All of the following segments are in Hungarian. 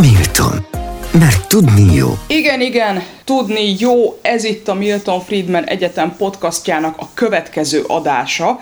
Milton. Mert tudni jó. Igen, igen, tudni jó, ez itt a Milton Friedman Egyetem podcastjának a következő adása,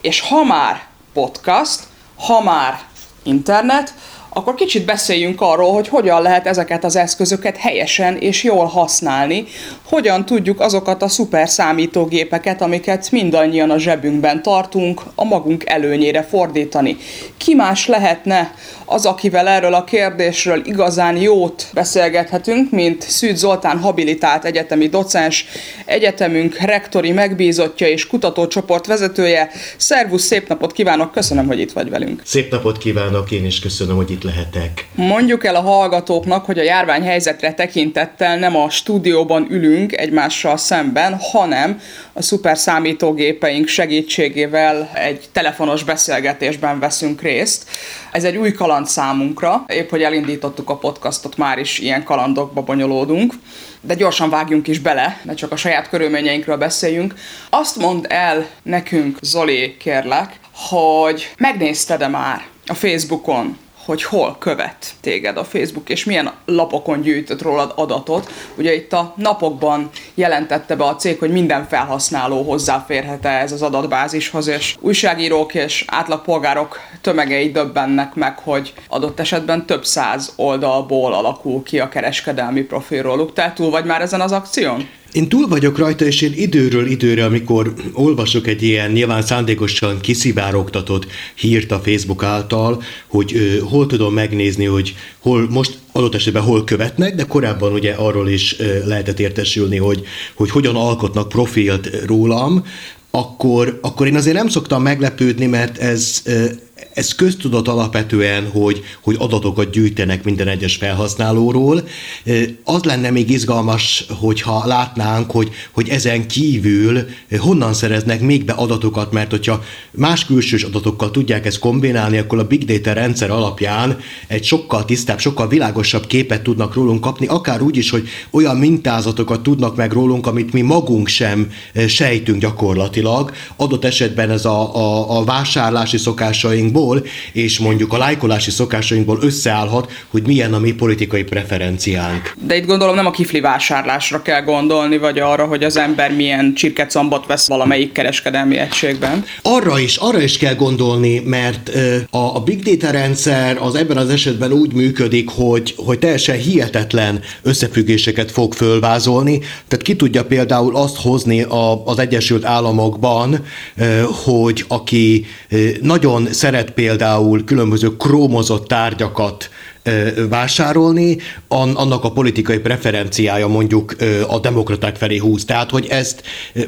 és ha már podcast, ha már internet, akkor kicsit beszéljünk arról, hogy hogyan lehet ezeket az eszközöket helyesen és jól használni, hogyan tudjuk azokat a szuper számítógépeket, amiket mindannyian a zsebünkben tartunk, a magunk előnyére fordítani. Ki más lehetne az, akivel erről a kérdésről igazán jót beszélgethetünk, mint Szűd Zoltán habilitált egyetemi docens, egyetemünk rektori megbízottja és kutatócsoport vezetője. Szervusz, szép napot kívánok, köszönöm, hogy itt vagy velünk. Szép napot kívánok, én is köszönöm, hogy itt lehetek. Mondjuk el a hallgatóknak, hogy a járványhelyzetre tekintettel nem a stúdióban ülünk egymással szemben, hanem a szuper számítógépeink segítségével egy telefonos beszélgetésben veszünk részt. Ez egy új kaland számunkra, épp hogy elindítottuk a podcastot, már is ilyen kalandokba bonyolódunk, de gyorsan vágjunk is bele, ne csak a saját körülményeinkről beszéljünk. Azt mondd el nekünk, Zoli, kérlek, hogy megnézted-e már a Facebookon hogy hol követ téged a Facebook, és milyen lapokon gyűjtött rólad adatot. Ugye itt a napokban jelentette be a cég, hogy minden felhasználó hozzáférhet ez az adatbázishoz, és újságírók és átlagpolgárok tömegei döbbennek meg, hogy adott esetben több száz oldalból alakul ki a kereskedelmi profilróluk. Te túl vagy már ezen az akción? Én túl vagyok rajta, és én időről időre, amikor olvasok egy ilyen nyilván szándékosan kiszivárogtatott hírt a Facebook által, hogy ö, hol tudom megnézni, hogy hol most adott esetben hol követnek, de korábban ugye arról is ö, lehetett értesülni, hogy, hogy hogyan alkotnak profilt rólam, akkor, akkor én azért nem szoktam meglepődni, mert ez ez köztudat alapvetően, hogy, hogy adatokat gyűjtenek minden egyes felhasználóról. Az lenne még izgalmas, hogyha látnánk, hogy, hogy ezen kívül honnan szereznek még be adatokat, mert hogyha más külsős adatokkal tudják ezt kombinálni, akkor a big data rendszer alapján egy sokkal tisztább, sokkal világosabb képet tudnak rólunk kapni, akár úgy is, hogy olyan mintázatokat tudnak meg rólunk, amit mi magunk sem sejtünk gyakorlatilag. Adott esetben ez a, a, a vásárlási szokásainkból, szokásainkból, és mondjuk a lájkolási szokásainkból összeállhat, hogy milyen a mi politikai preferenciánk. De itt gondolom nem a kifli vásárlásra kell gondolni, vagy arra, hogy az ember milyen csirkecambot vesz valamelyik kereskedelmi egységben. Arra is, arra is kell gondolni, mert a, a big data rendszer az ebben az esetben úgy működik, hogy, hogy teljesen hihetetlen összefüggéseket fog fölvázolni. Tehát ki tudja például azt hozni a, az Egyesült Államokban, hogy aki nagyon szeret például különböző krómozott tárgyakat vásárolni, annak a politikai preferenciája mondjuk a demokraták felé húz. Tehát, hogy ezt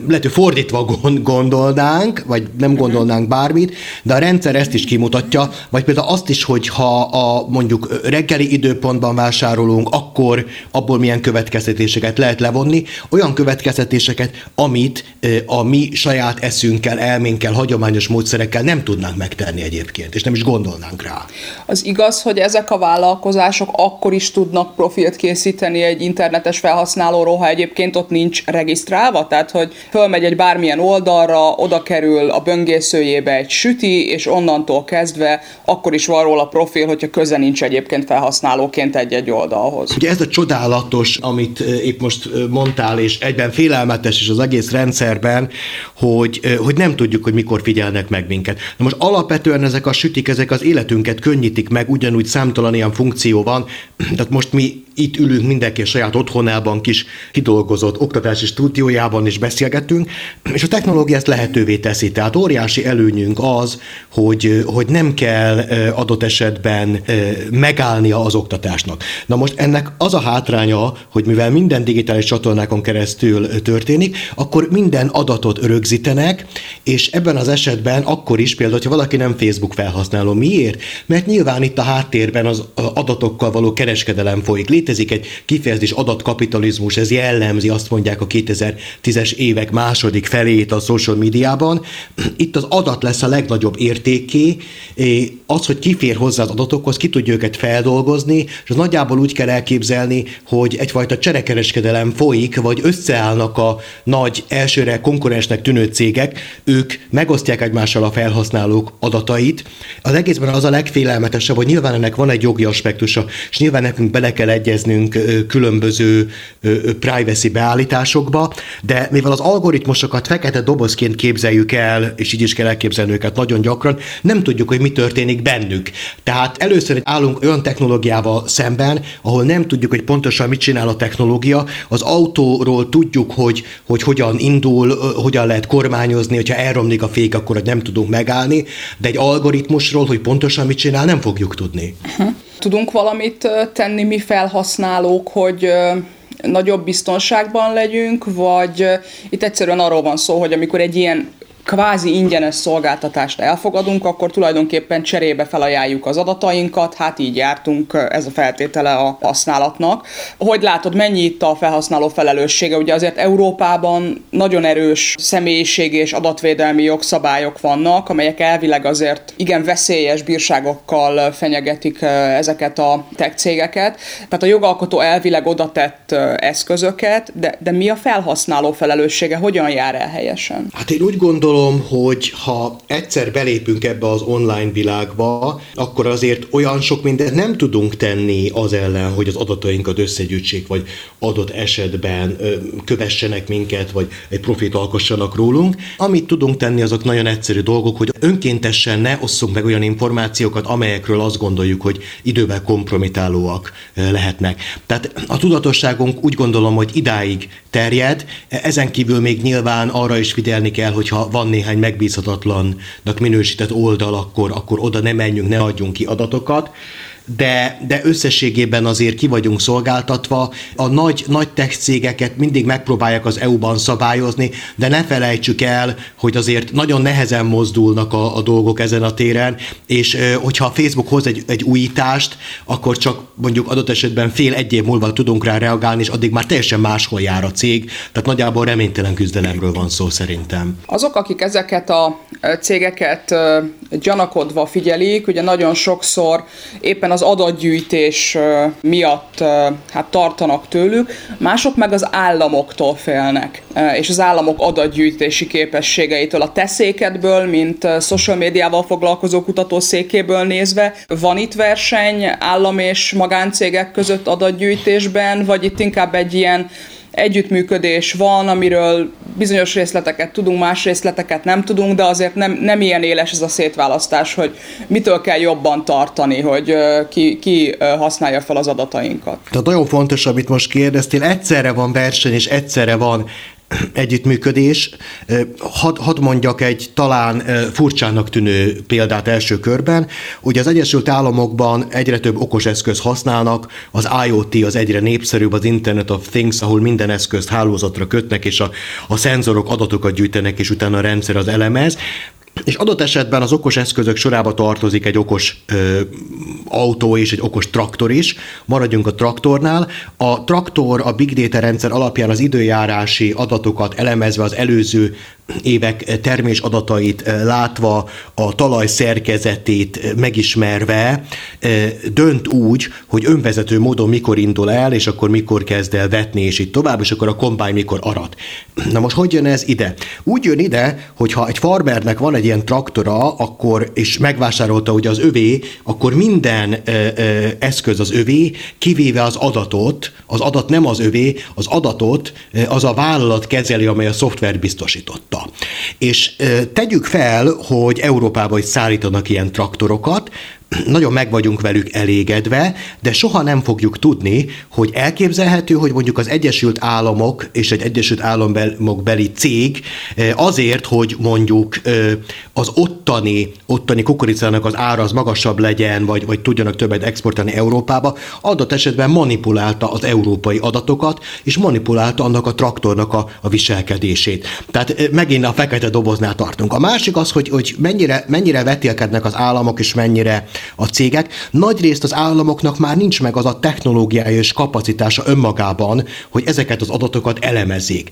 lehet, hogy fordítva gondolnánk, vagy nem gondolnánk bármit, de a rendszer ezt is kimutatja, vagy például azt is, hogy ha a mondjuk reggeli időpontban vásárolunk, akkor abból milyen következtetéseket lehet levonni, olyan következtetéseket, amit a mi saját eszünkkel, elménkkel, hagyományos módszerekkel nem tudnánk megtenni egyébként, és nem is gondolnánk rá. Az igaz, hogy ezek a vállalatok vállalkozások akkor is tudnak profilt készíteni egy internetes felhasználóról, ha egyébként ott nincs regisztrálva, tehát hogy fölmegy egy bármilyen oldalra, oda kerül a böngészőjébe egy süti, és onnantól kezdve akkor is van róla profil, hogyha köze nincs egyébként felhasználóként egy-egy oldalhoz. Ugye ez a csodálatos, amit épp most mondtál, és egyben félelmetes is az egész rendszerben, hogy, hogy nem tudjuk, hogy mikor figyelnek meg minket. Na most alapvetően ezek a sütik, ezek az életünket könnyítik meg, ugyanúgy számtalan ilyen funkció van. Tehát most mi itt ülünk mindenki a saját otthonában, kis kidolgozott oktatási stúdiójában is beszélgetünk, és a technológia ezt lehetővé teszi. Tehát óriási előnyünk az, hogy, hogy nem kell adott esetben megállnia az oktatásnak. Na most ennek az a hátránya, hogy mivel minden digitális csatornákon keresztül történik, akkor minden adatot rögzítenek, és ebben az esetben akkor is például, hogyha valaki nem Facebook felhasználó. Miért? Mert nyilván itt a háttérben az adatokkal való kereskedelem folyik létezik egy kifejezés adatkapitalizmus, ez jellemzi, azt mondják a 2010-es évek második felét a social médiában. Itt az adat lesz a legnagyobb értéké, az, hogy kifér hozzá az adatokhoz, ki tudja őket feldolgozni, és az nagyjából úgy kell elképzelni, hogy egyfajta cserekereskedelem folyik, vagy összeállnak a nagy elsőre konkurensnek tűnő cégek, ők megosztják egymással a felhasználók adatait. Az egészben az a legfélelmetesebb, hogy nyilván ennek van egy jogi aspektusa, és nyilván nekünk bele kell egyeznünk különböző privacy beállításokba, de mivel az algoritmusokat fekete dobozként képzeljük el, és így is kell elképzelni őket nagyon gyakran, nem tudjuk, hogy mi történik bennük. Tehát először állunk olyan technológiával szemben, ahol nem tudjuk, hogy pontosan mit csinál a technológia. Az autóról tudjuk, hogy, hogy hogyan indul, hogyan lehet kormányozni, hogyha elromlik a fék, akkor nem tudunk megállni, de egy algoritmusról, hogy pontosan mit csinál, nem fogjuk tudni. Tudunk valamit tenni mi felhasználók, hogy nagyobb biztonságban legyünk, vagy itt egyszerűen arról van szó, hogy amikor egy ilyen kvázi ingyenes szolgáltatást elfogadunk, akkor tulajdonképpen cserébe felajánljuk az adatainkat, hát így jártunk, ez a feltétele a használatnak. Hogy látod, mennyi itt a felhasználó felelőssége? Ugye azért Európában nagyon erős személyiség és adatvédelmi jogszabályok vannak, amelyek elvileg azért igen veszélyes bírságokkal fenyegetik ezeket a tech cégeket. Tehát a jogalkotó elvileg oda tett eszközöket, de, de mi a felhasználó felelőssége? Hogyan jár el helyesen? Hát én úgy gondolom, gondolom, hogy ha egyszer belépünk ebbe az online világba, akkor azért olyan sok mindent nem tudunk tenni az ellen, hogy az adatainkat összegyűjtsék, vagy adott esetben kövessenek minket, vagy egy profit alkossanak rólunk. Amit tudunk tenni, azok nagyon egyszerű dolgok, hogy önkéntesen ne osszunk meg olyan információkat, amelyekről azt gondoljuk, hogy idővel kompromitálóak lehetnek. Tehát a tudatosságunk úgy gondolom, hogy idáig terjed, ezen kívül még nyilván arra is figyelni kell, hogyha van néhány megbízhatatlannak minősített oldal, akkor, akkor oda ne menjünk, ne adjunk ki adatokat de, de összességében azért ki vagyunk szolgáltatva. A nagy, nagy tech cégeket mindig megpróbálják az EU-ban szabályozni, de ne felejtsük el, hogy azért nagyon nehezen mozdulnak a, a dolgok ezen a téren, és hogyha a Facebook hoz egy, egy újítást, akkor csak mondjuk adott esetben fél egy év múlva tudunk rá reagálni, és addig már teljesen máshol jár a cég, tehát nagyjából reménytelen küzdelemről van szó szerintem. Azok, akik ezeket a cégeket gyanakodva figyelik, ugye nagyon sokszor éppen az adatgyűjtés miatt hát tartanak tőlük, mások meg az államoktól félnek, és az államok adatgyűjtési képességeitől. A teszékedből, mint social médiával foglalkozó kutatószékéből nézve, van itt verseny állam és magáncégek között adatgyűjtésben, vagy itt inkább egy ilyen együttműködés van, amiről bizonyos részleteket tudunk, más részleteket nem tudunk, de azért nem, nem ilyen éles ez a szétválasztás, hogy mitől kell jobban tartani, hogy ki, ki használja fel az adatainkat. Tehát nagyon fontos, amit most kérdeztél, egyszerre van verseny, és egyszerre van együttműködés. Hadd had mondjak egy talán furcsának tűnő példát első körben. Ugye az Egyesült Államokban egyre több okos eszköz használnak, az IoT az egyre népszerűbb, az Internet of Things, ahol minden eszközt hálózatra kötnek, és a, a szenzorok adatokat gyűjtenek, és utána a rendszer az elemez. És adott esetben az okos eszközök sorába tartozik egy okos ö, autó és egy okos traktor is. Maradjunk a traktornál. A traktor a Big Data rendszer alapján az időjárási adatokat elemezve az előző évek termés adatait eh, látva, a talaj szerkezetét eh, megismerve eh, dönt úgy, hogy önvezető módon mikor indul el, és akkor mikor kezd el vetni, és így tovább, és akkor a kombány mikor arat. Na most hogy jön ez ide? Úgy jön ide, hogy ha egy farmernek van egy ilyen traktora, akkor, és megvásárolta ugye az övé, akkor minden ö, ö, eszköz az övé, kivéve az adatot, az adat nem az övé, az adatot az a vállalat kezeli, amely a szoftver biztosította. És tegyük fel, hogy Európába is szállítanak ilyen traktorokat, nagyon meg vagyunk velük elégedve, de soha nem fogjuk tudni, hogy elképzelhető, hogy mondjuk az Egyesült Államok és egy Egyesült Államok beli cég eh, azért, hogy mondjuk eh, az ottani, ottani kukoricának az ára az magasabb legyen, vagy, vagy tudjanak többet exportálni Európába, adott esetben manipulálta az európai adatokat, és manipulálta annak a traktornak a, a viselkedését. Tehát eh, megint a fekete doboznál tartunk. A másik az, hogy, hogy mennyire, mennyire vetélkednek az államok, és mennyire a cégek. Nagy részt az államoknak már nincs meg az a technológiája és kapacitása önmagában, hogy ezeket az adatokat elemezzék.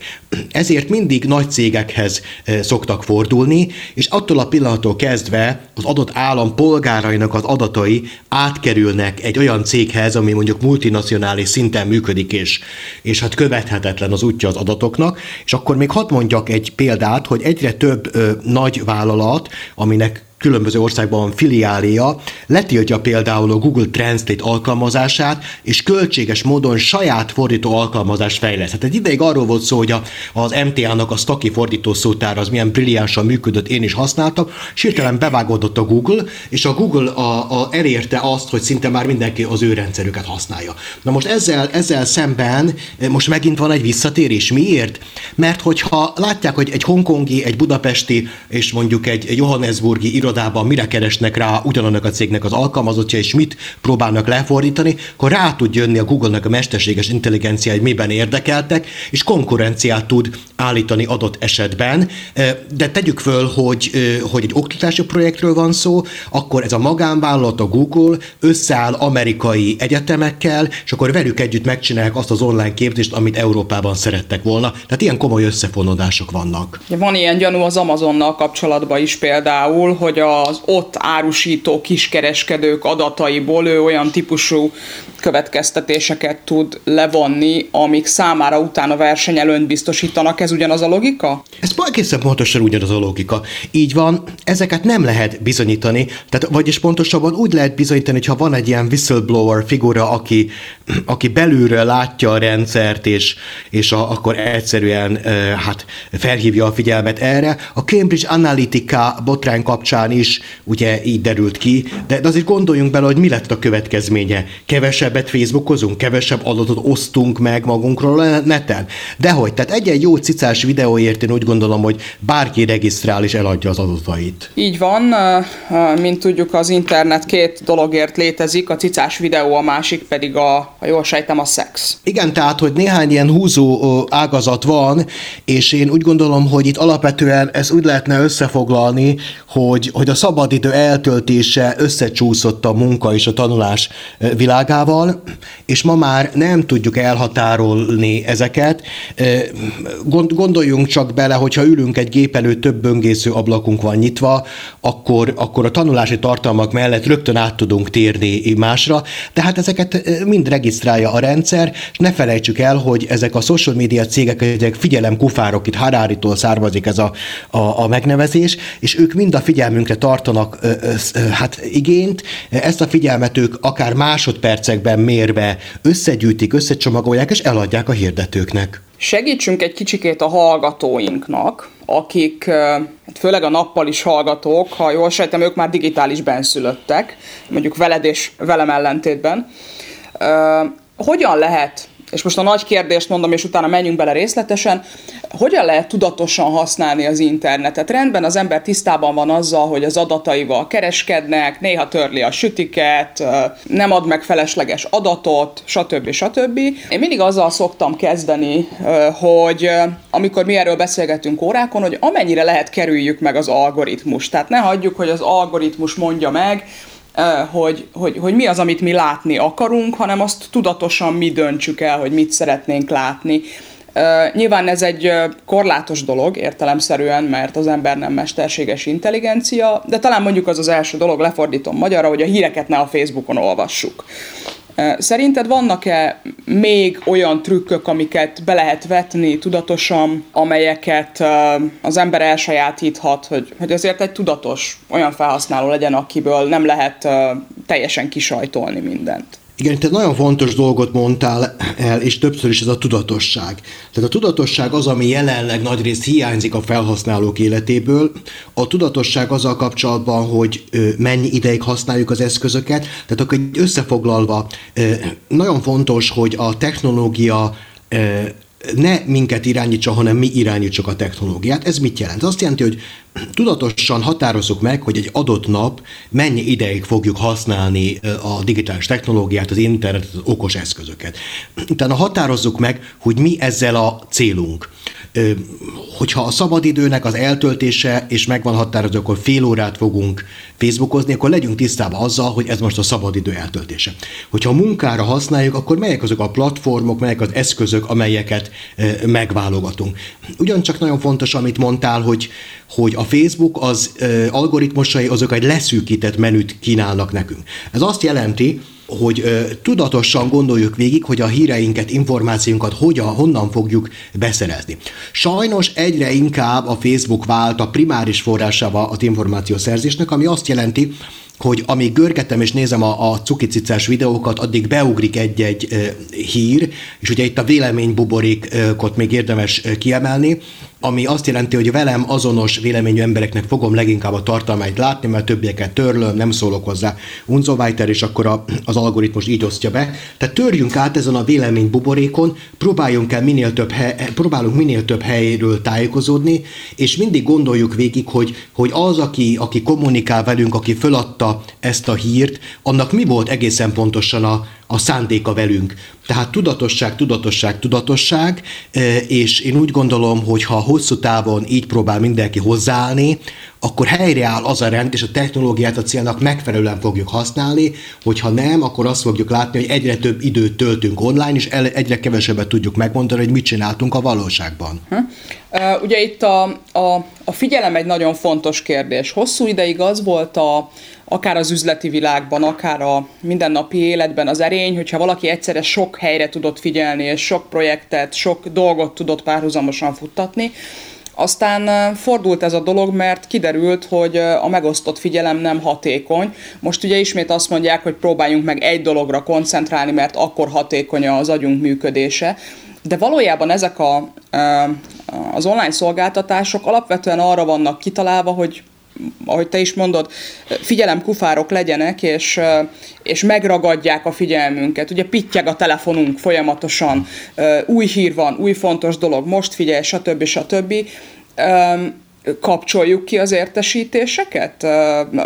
Ezért mindig nagy cégekhez eh, szoktak fordulni, és attól a pillanattól kezdve az adott állam polgárainak az adatai átkerülnek egy olyan céghez, ami mondjuk multinacionális szinten működik, és, és hát követhetetlen az útja az adatoknak, és akkor még hadd mondjak egy példát, hogy egyre több ö, nagy vállalat, aminek különböző országban filiália, letiltja például a Google Translate alkalmazását, és költséges módon saját fordító alkalmazást fejleszt. Hát egy ideig arról volt szó, hogy a, az MTA-nak a Staki fordító szótár az milyen brilliánsan működött, én is használtam, és hirtelen bevágódott a Google, és a Google a, a elérte azt, hogy szinte már mindenki az ő rendszerüket használja. Na most ezzel, ezzel szemben most megint van egy visszatérés. Miért? Mert hogyha látják, hogy egy hongkongi, egy budapesti és mondjuk egy, egy Johannesburgi irodában mire keresnek rá ugyanannak a cégnek az alkalmazottja, és mit próbálnak lefordítani, akkor rá tud jönni a Google-nak a mesterséges intelligencia, hogy miben érdekeltek, és konkurenciát tud állítani adott esetben. De tegyük föl, hogy, hogy egy oktatási projektről van szó, akkor ez a magánvállalat, a Google összeáll amerikai egyetemekkel, és akkor velük együtt megcsinálják azt az online képzést, amit Európában szerettek volna. Tehát ilyen komoly összefonódások vannak. Van ilyen gyanú az Amazonnal kapcsolatban is például, hogy az ott árusító kiskereskedők adataiból ő olyan típusú következtetéseket tud levonni, amik számára utána versenyelőnt biztosítanak. Ez ugyanaz a logika? Ez egészen pontosan ugyanaz a logika. Így van, ezeket nem lehet bizonyítani, tehát vagyis pontosabban úgy lehet bizonyítani, hogyha van egy ilyen whistleblower figura, aki, aki belülről látja a rendszert, és, és a, akkor egyszerűen hát felhívja a figyelmet erre. A Cambridge Analytica botrány kapcsán is ugye így derült ki, de, de azért gondoljunk bele, hogy mi lett a következménye. Kevesebbet Facebookozunk, kevesebb adatot osztunk meg magunkról a neten. Dehogy, tehát egy-egy jó cicás videóért én úgy gondolom, hogy bárki regisztrál és eladja az adatait. Így van, mint tudjuk, az internet két dologért létezik, a cicás videó, a másik pedig a, ha jól sejtem, a szex. Igen, tehát, hogy néhány ilyen húzó ágazat van, és én úgy gondolom, hogy itt alapvetően ez úgy lehetne összefoglalni, hogy, hogy a szabadidő eltöltése összecsúszott a munka és a tanulás világával, és ma már nem tudjuk elhatárolni ezeket. Gondoljunk csak bele, hogyha ülünk egy gép előtt, több böngésző ablakunk van nyitva, akkor, akkor a tanulási tartalmak mellett rögtön át tudunk térni másra, tehát ezeket mind regisztrálja a rendszer, és ne felejtsük el, hogy ezek a social media cégek, ezek figyelemkufárok, itt Haráritól származik ez a, a, a megnevezés, és ők mind a figyelmünkre tartanak ö, ö, hát igényt, ezt a figyelmet ők akár másodpercekben mérve összegyűjtik, összecsomagolják, és eladják a hirdetőknek. Segítsünk egy kicsikét a hallgatóinknak, akik, hát főleg a nappal is hallgatók, ha jól sejtem, ők már digitális benszülöttek, mondjuk veled és velem ellentétben. Hogyan lehet és most a nagy kérdést mondom, és utána menjünk bele részletesen, hogyan lehet tudatosan használni az internetet? Rendben az ember tisztában van azzal, hogy az adataival kereskednek, néha törli a sütiket, nem ad meg felesleges adatot, stb. stb. Én mindig azzal szoktam kezdeni, hogy amikor mi erről beszélgetünk órákon, hogy amennyire lehet kerüljük meg az algoritmus. Tehát ne hagyjuk, hogy az algoritmus mondja meg, hogy, hogy, hogy mi az, amit mi látni akarunk, hanem azt tudatosan mi döntsük el, hogy mit szeretnénk látni. Nyilván ez egy korlátos dolog értelemszerűen, mert az ember nem mesterséges intelligencia, de talán mondjuk az az első dolog, lefordítom magyarra, hogy a híreket ne a Facebookon olvassuk. Szerinted vannak-e még olyan trükkök, amiket be lehet vetni tudatosan, amelyeket az ember elsajátíthat, hogy, hogy azért egy tudatos olyan felhasználó legyen, akiből nem lehet teljesen kisajtolni mindent? Igen, te nagyon fontos dolgot mondtál el, és többször is ez a tudatosság. Tehát a tudatosság az, ami jelenleg nagyrészt hiányzik a felhasználók életéből. A tudatosság azzal kapcsolatban, hogy mennyi ideig használjuk az eszközöket. Tehát akkor összefoglalva, nagyon fontos, hogy a technológia ne minket irányítsa, hanem mi irányítsuk a technológiát. Ez mit jelent? Azt jelenti, hogy tudatosan határozzuk meg, hogy egy adott nap mennyi ideig fogjuk használni a digitális technológiát, az internetet, az okos eszközöket. Utána határozzuk meg, hogy mi ezzel a célunk hogyha a szabadidőnek az eltöltése és megvan határozva, akkor fél órát fogunk Facebookozni, akkor legyünk tisztában azzal, hogy ez most a szabadidő eltöltése. Hogyha a munkára használjuk, akkor melyek azok a platformok, melyek az eszközök, amelyeket megválogatunk. Ugyancsak nagyon fontos, amit mondtál, hogy, hogy a Facebook az algoritmusai azok egy leszűkített menüt kínálnak nekünk. Ez azt jelenti, hogy tudatosan gondoljuk végig, hogy a híreinket, információnkat hogyan, honnan fogjuk beszerezni. Sajnos egyre inkább a Facebook vált a primáris forrásával az információszerzésnek, ami azt jelenti, hogy amíg görgetem és nézem a, a cukicicás videókat, addig beugrik egy-egy e, hír, és ugye itt a véleménybuborékot még érdemes kiemelni, ami azt jelenti, hogy velem azonos véleményű embereknek fogom leginkább a tartalmait látni, mert többieket törlöm, nem szólok hozzá unzóvájter, és akkor a, az algoritmus így osztja be. Tehát törjünk át ezen a vélemény buborékon, próbáljunk el minél több hely, próbálunk minél több helyről tájékozódni, és mindig gondoljuk végig, hogy, hogy az, aki, aki kommunikál velünk, aki föladta ezt a hírt, annak mi volt egészen pontosan a, a szándéka velünk. Tehát tudatosság, tudatosság, tudatosság, e, és én úgy gondolom, hogy ha hosszú távon így próbál mindenki hozzáállni, akkor helyreáll az a rend, és a technológiát a célnak megfelelően fogjuk használni, hogyha nem, akkor azt fogjuk látni, hogy egyre több időt töltünk online, és egyre kevesebbet tudjuk megmondani, hogy mit csináltunk a valóságban. Hm. Uh, ugye itt a, a, a figyelem egy nagyon fontos kérdés. Hosszú ideig az volt a, akár az üzleti világban, akár a mindennapi életben az erény, hogyha valaki egyszerre sok helyre tudott figyelni, és sok projektet, sok dolgot tudott párhuzamosan futtatni, aztán fordult ez a dolog, mert kiderült, hogy a megosztott figyelem nem hatékony. Most ugye ismét azt mondják, hogy próbáljunk meg egy dologra koncentrálni, mert akkor hatékony az agyunk működése. De valójában ezek a, az online szolgáltatások alapvetően arra vannak kitalálva, hogy ahogy te is mondod, figyelemkufárok legyenek, és, és megragadják a figyelmünket. Ugye pittyeg a telefonunk folyamatosan, új hír van, új fontos dolog, most figyelj, stb. stb kapcsoljuk ki az értesítéseket?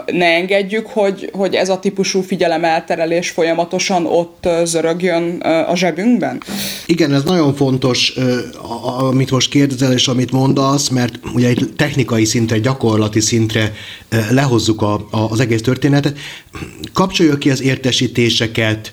Ne engedjük, hogy, hogy ez a típusú figyelemelterelés folyamatosan ott zörögjön a zsebünkben? Igen, ez nagyon fontos, amit most kérdezel, és amit mondasz, mert ugye egy technikai szintre, gyakorlati szintre lehozzuk a, a, az egész történetet. Kapcsoljuk ki az értesítéseket,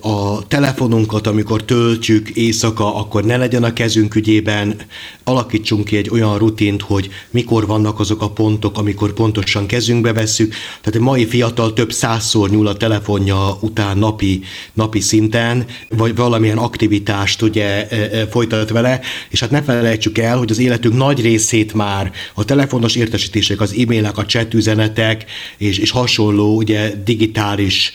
a telefonunkat, amikor töltjük éjszaka, akkor ne legyen a kezünk ügyében, alakítsunk ki egy olyan rutint, hogy mikor vannak azok a pontok, amikor pontosan kezünkbe vesszük. Tehát egy mai fiatal több százszor nyúl a telefonja után napi, napi szinten, vagy valamilyen aktivitást ugye folytat vele, és hát ne felejtsük el, hogy az életünk nagy részét már a telefonos értesítések, az e-mailek, a chat üzenetek és, és hasonló ugye digitális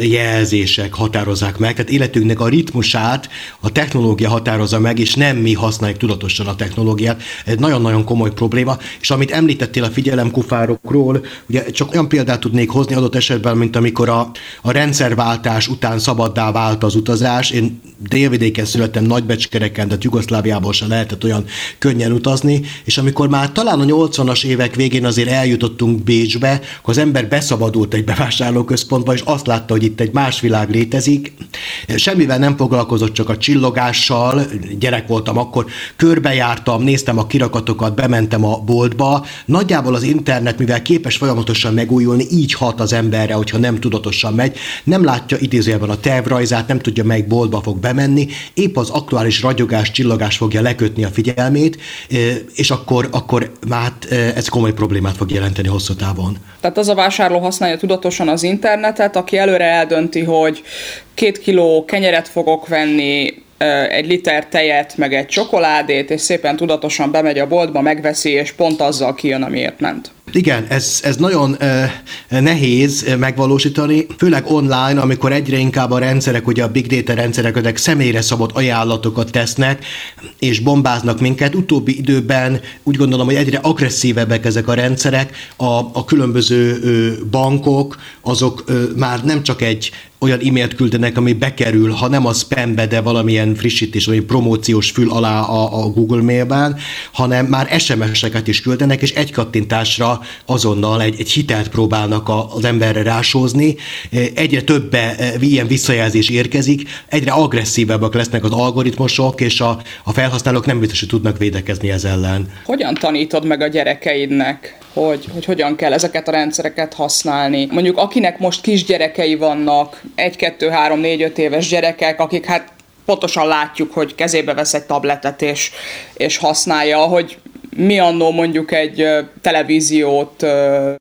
jelzések, határozzák meg, tehát életünknek a ritmusát a technológia határozza meg, és nem mi használjuk tudatosan a technológiát. Ez nagyon-nagyon komoly probléma, és amit említettél a figyelemkufárokról, ugye csak olyan példát tudnék hozni adott esetben, mint amikor a, a rendszerváltás után szabaddá vált az utazás. Én délvidéken születtem nagybecskereken, tehát Jugoszláviából sem lehetett olyan könnyen utazni, és amikor már talán a 80-as évek végén azért eljutottunk Bécsbe, akkor az ember beszabadult egy bevásárlóközpontba, és azt látta, hogy itt egy más világ létezik. Semmivel nem foglalkozott, csak a csillogással, gyerek voltam akkor, körbejártam, néztem a kirakatokat, bementem a boltba. Nagyjából az internet, mivel képes folyamatosan megújulni, így hat az emberre, hogyha nem tudatosan megy, nem látja idézőjelben a tervrajzát, nem tudja, melyik boltba fog bemenni, épp az aktuális ragyogás, csillagás fogja lekötni a figyelmét, és akkor, akkor már ez komoly problémát fog jelenteni hosszú távon. Tehát az a vásárló használja tudatosan az internetet, aki előre eldönti, hogy két kiló kenyeret fogok venni, egy liter tejet, meg egy csokoládét, és szépen tudatosan bemegy a boltba, megveszi, és pont azzal kijön, amiért ment. Igen, ez, ez nagyon nehéz megvalósítani, főleg online, amikor egyre inkább a rendszerek, ugye a big data rendszerek, ezek személyre szabott ajánlatokat tesznek, és bombáznak minket. Utóbbi időben úgy gondolom, hogy egyre agresszívebbek ezek a rendszerek. A, a különböző bankok, azok már nem csak egy olyan e-mailt küldenek, ami bekerül, ha nem a spambe, de valamilyen frissítés, vagy promóciós fül alá a, a Google Mailben, hanem már SMS-eket is küldenek, és egy kattintásra azonnal egy, egy hitelt próbálnak az emberre rásózni. Egyre több ilyen visszajelzés érkezik, egyre agresszívebbek lesznek az algoritmusok, és a, a felhasználók nem biztos, hogy tudnak védekezni ez ellen. Hogyan tanítod meg a gyerekeidnek, hogy, hogy hogyan kell ezeket a rendszereket használni? Mondjuk akinek most kisgyerekei vannak, egy, kettő, három, négy, öt éves gyerekek, akik hát pontosan látjuk, hogy kezébe vesz egy tabletet és, és használja, hogy mi annó mondjuk egy televíziót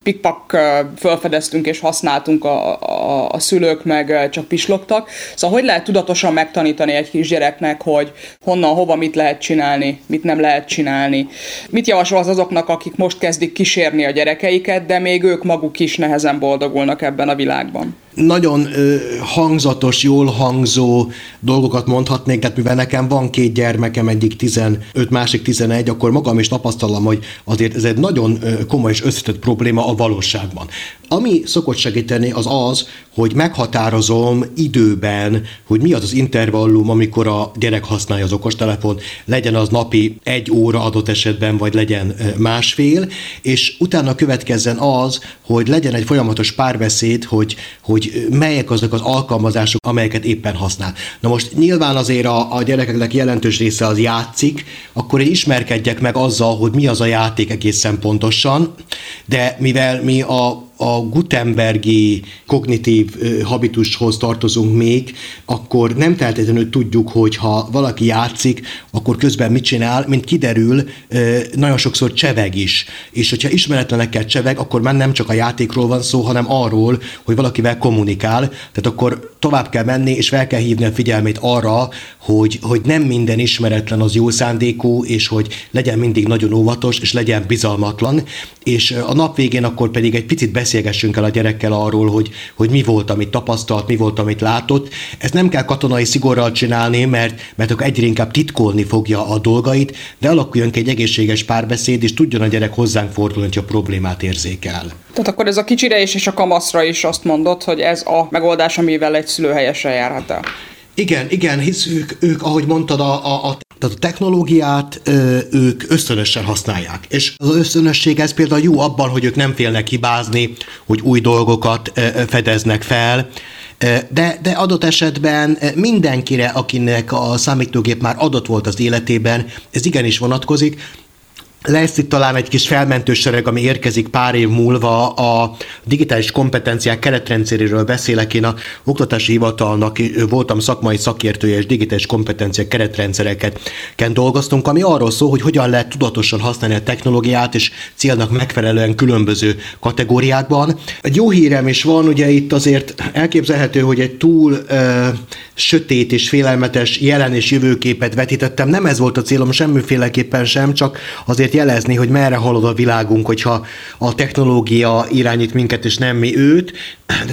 pikpak felfedeztünk és használtunk a, a, a szülők, meg csak pislogtak. Szóval hogy lehet tudatosan megtanítani egy kisgyereknek, hogy honnan, hova mit lehet csinálni, mit nem lehet csinálni. Mit javasolsz azoknak, akik most kezdik kísérni a gyerekeiket, de még ők maguk is nehezen boldogulnak ebben a világban? nagyon ö, hangzatos, jól hangzó dolgokat mondhatnék, tehát mivel nekem van két gyermekem, egyik 15, másik 11, akkor magam is tapasztalom, hogy azért ez egy nagyon komoly és összetett probléma a valóságban. Ami szokott segíteni az az, hogy meghatározom időben, hogy mi az az intervallum, amikor a gyerek használja az okostelefon, legyen az napi egy óra adott esetben, vagy legyen másfél, és utána következzen az, hogy legyen egy folyamatos párbeszéd, hogy, hogy melyek azok az alkalmazások, amelyeket éppen használ. Na most nyilván azért a, a gyerekeknek jelentős része az játszik, akkor én ismerkedjek meg azzal, hogy mi az a játék egészen pontosan, de mivel mi a a Gutenbergi kognitív habitushoz tartozunk még, akkor nem feltétlenül tudjuk, hogy ha valaki játszik, akkor közben mit csinál, mint kiderül, nagyon sokszor cseveg is. És hogyha ismeretlenekkel cseveg, akkor már nem csak a játékról van szó, hanem arról, hogy valakivel kommunikál, tehát akkor tovább kell menni, és fel kell hívni a figyelmét arra, hogy, hogy nem minden ismeretlen az jó szándékú, és hogy legyen mindig nagyon óvatos, és legyen bizalmatlan, és a nap végén akkor pedig egy picit beszélgessünk el a gyerekkel arról, hogy, hogy mi volt, amit tapasztalt, mi volt, amit látott. Ezt nem kell katonai szigorral csinálni, mert, mert akkor egyre inkább titkolni fogja a dolgait, de alakuljon ki egy egészséges párbeszéd, és tudjon a gyerek hozzánk fordulni, hogy a problémát érzékel. Tehát akkor ez a kicsire is és a kamaszra is azt mondott, hogy ez a megoldás, amivel egy szülő helyesen járhat el. Igen, igen, hisz ők, ők ahogy mondtad, a, a, a tehát a technológiát ö, ők ösztönösen használják. És az ösztönösség ez például jó abban, hogy ők nem félnek hibázni, hogy új dolgokat ö, fedeznek fel, de, de adott esetben mindenkire, akinek a számítógép már adott volt az életében, ez igenis vonatkozik, lesz itt talán egy kis felmentő sereg, ami érkezik pár év múlva a digitális kompetenciák keretrendszeréről beszélek. Én a oktatási hivatalnak voltam szakmai szakértője, és digitális kompetenciák keretrendszereket dolgoztunk, ami arról szól, hogy hogyan lehet tudatosan használni a technológiát, és célnak megfelelően különböző kategóriákban. Egy jó hírem is van, ugye itt azért elképzelhető, hogy egy túl ö, sötét és félelmetes jelen és jövőképet vetítettem. Nem ez volt a célom semmiféleképpen sem, csak azért jelezni, hogy merre halad a világunk, hogyha a technológia irányít minket, és nem mi őt.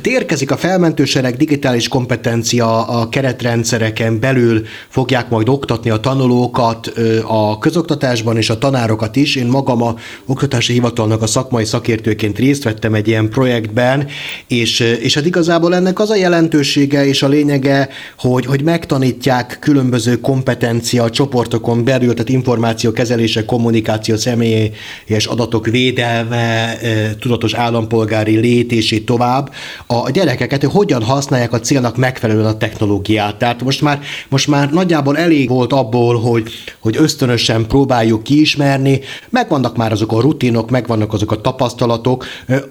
De érkezik a felmentősereg, digitális kompetencia a keretrendszereken belül fogják majd oktatni a tanulókat a közoktatásban és a tanárokat is. Én magam a oktatási hivatalnak a szakmai szakértőként részt vettem egy ilyen projektben, és, és hát igazából ennek az a jelentősége és a lényege, hogy, hogy megtanítják különböző kompetencia csoportokon belül, tehát információ kezelése, kommunikáció, információ, személyes adatok védelme, tudatos állampolgári lét és így tovább, a gyerekeket, hogy hogyan használják a célnak megfelelően a technológiát. Tehát most már, most már nagyjából elég volt abból, hogy, hogy ösztönösen próbáljuk kiismerni, megvannak már azok a rutinok, megvannak azok a tapasztalatok,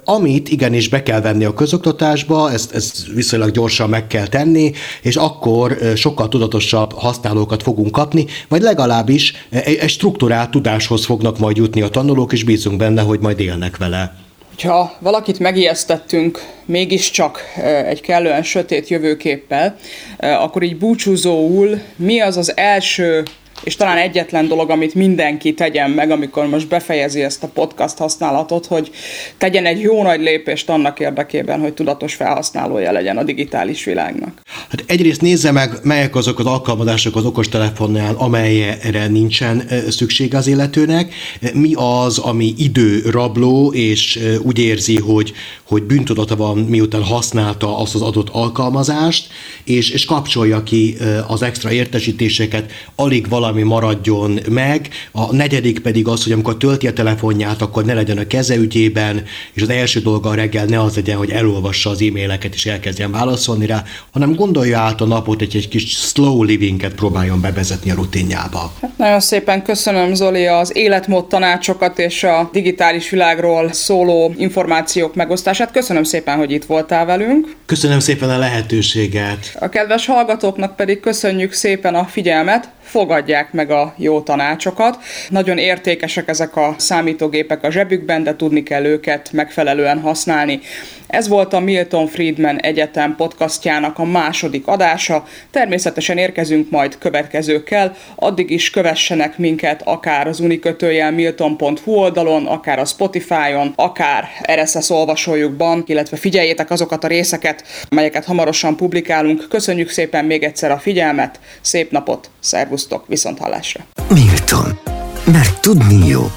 amit igenis be kell venni a közoktatásba, ezt, ezt viszonylag gyorsan meg kell tenni, és akkor sokkal tudatosabb használókat fogunk kapni, vagy legalábbis egy, egy struktúrált tudáshoz fognak tudnak majd jutni a tanulók, és bízunk benne, hogy majd élnek vele. Ha valakit megijesztettünk mégiscsak egy kellően sötét jövőképpel, akkor így búcsúzóul mi az az első és talán egyetlen dolog, amit mindenki tegyen meg, amikor most befejezi ezt a podcast használatot, hogy tegyen egy jó nagy lépést annak érdekében, hogy tudatos felhasználója legyen a digitális világnak. Hát egyrészt nézze meg, melyek azok az alkalmazások az okostelefonnál, amelyre nincsen szüksége az illetőnek, mi az, ami időrabló, és úgy érzi, hogy, hogy bűntudata van, miután használta azt az adott alkalmazást, és, és kapcsolja ki az extra értesítéseket, alig valami valami maradjon meg. A negyedik pedig az, hogy amikor tölti a telefonját, akkor ne legyen a keze ügyében, és az első dolga a reggel ne az legyen, hogy elolvassa az e-maileket és elkezdjen válaszolni rá, hanem gondolja át a napot, egy, egy kis slow livinget próbáljon bevezetni a rutinjába. Hát nagyon szépen köszönöm Zoli az életmód tanácsokat és a digitális világról szóló információk megosztását. Köszönöm szépen, hogy itt voltál velünk. Köszönöm szépen a lehetőséget. A kedves hallgatóknak pedig köszönjük szépen a figyelmet fogadják meg a jó tanácsokat. Nagyon értékesek ezek a számítógépek a zsebükben, de tudni kell őket megfelelően használni. Ez volt a Milton Friedman Egyetem podcastjának a második adása. Természetesen érkezünk majd következőkkel, addig is kövessenek minket akár az unikötőjel milton.hu oldalon, akár a Spotify-on, akár RSS olvasójukban, illetve figyeljétek azokat a részeket, melyeket hamarosan publikálunk. Köszönjük szépen még egyszer a figyelmet, szép napot, szervusz! Szervusztok, viszont hallásra! Milton. Mert tudni jó.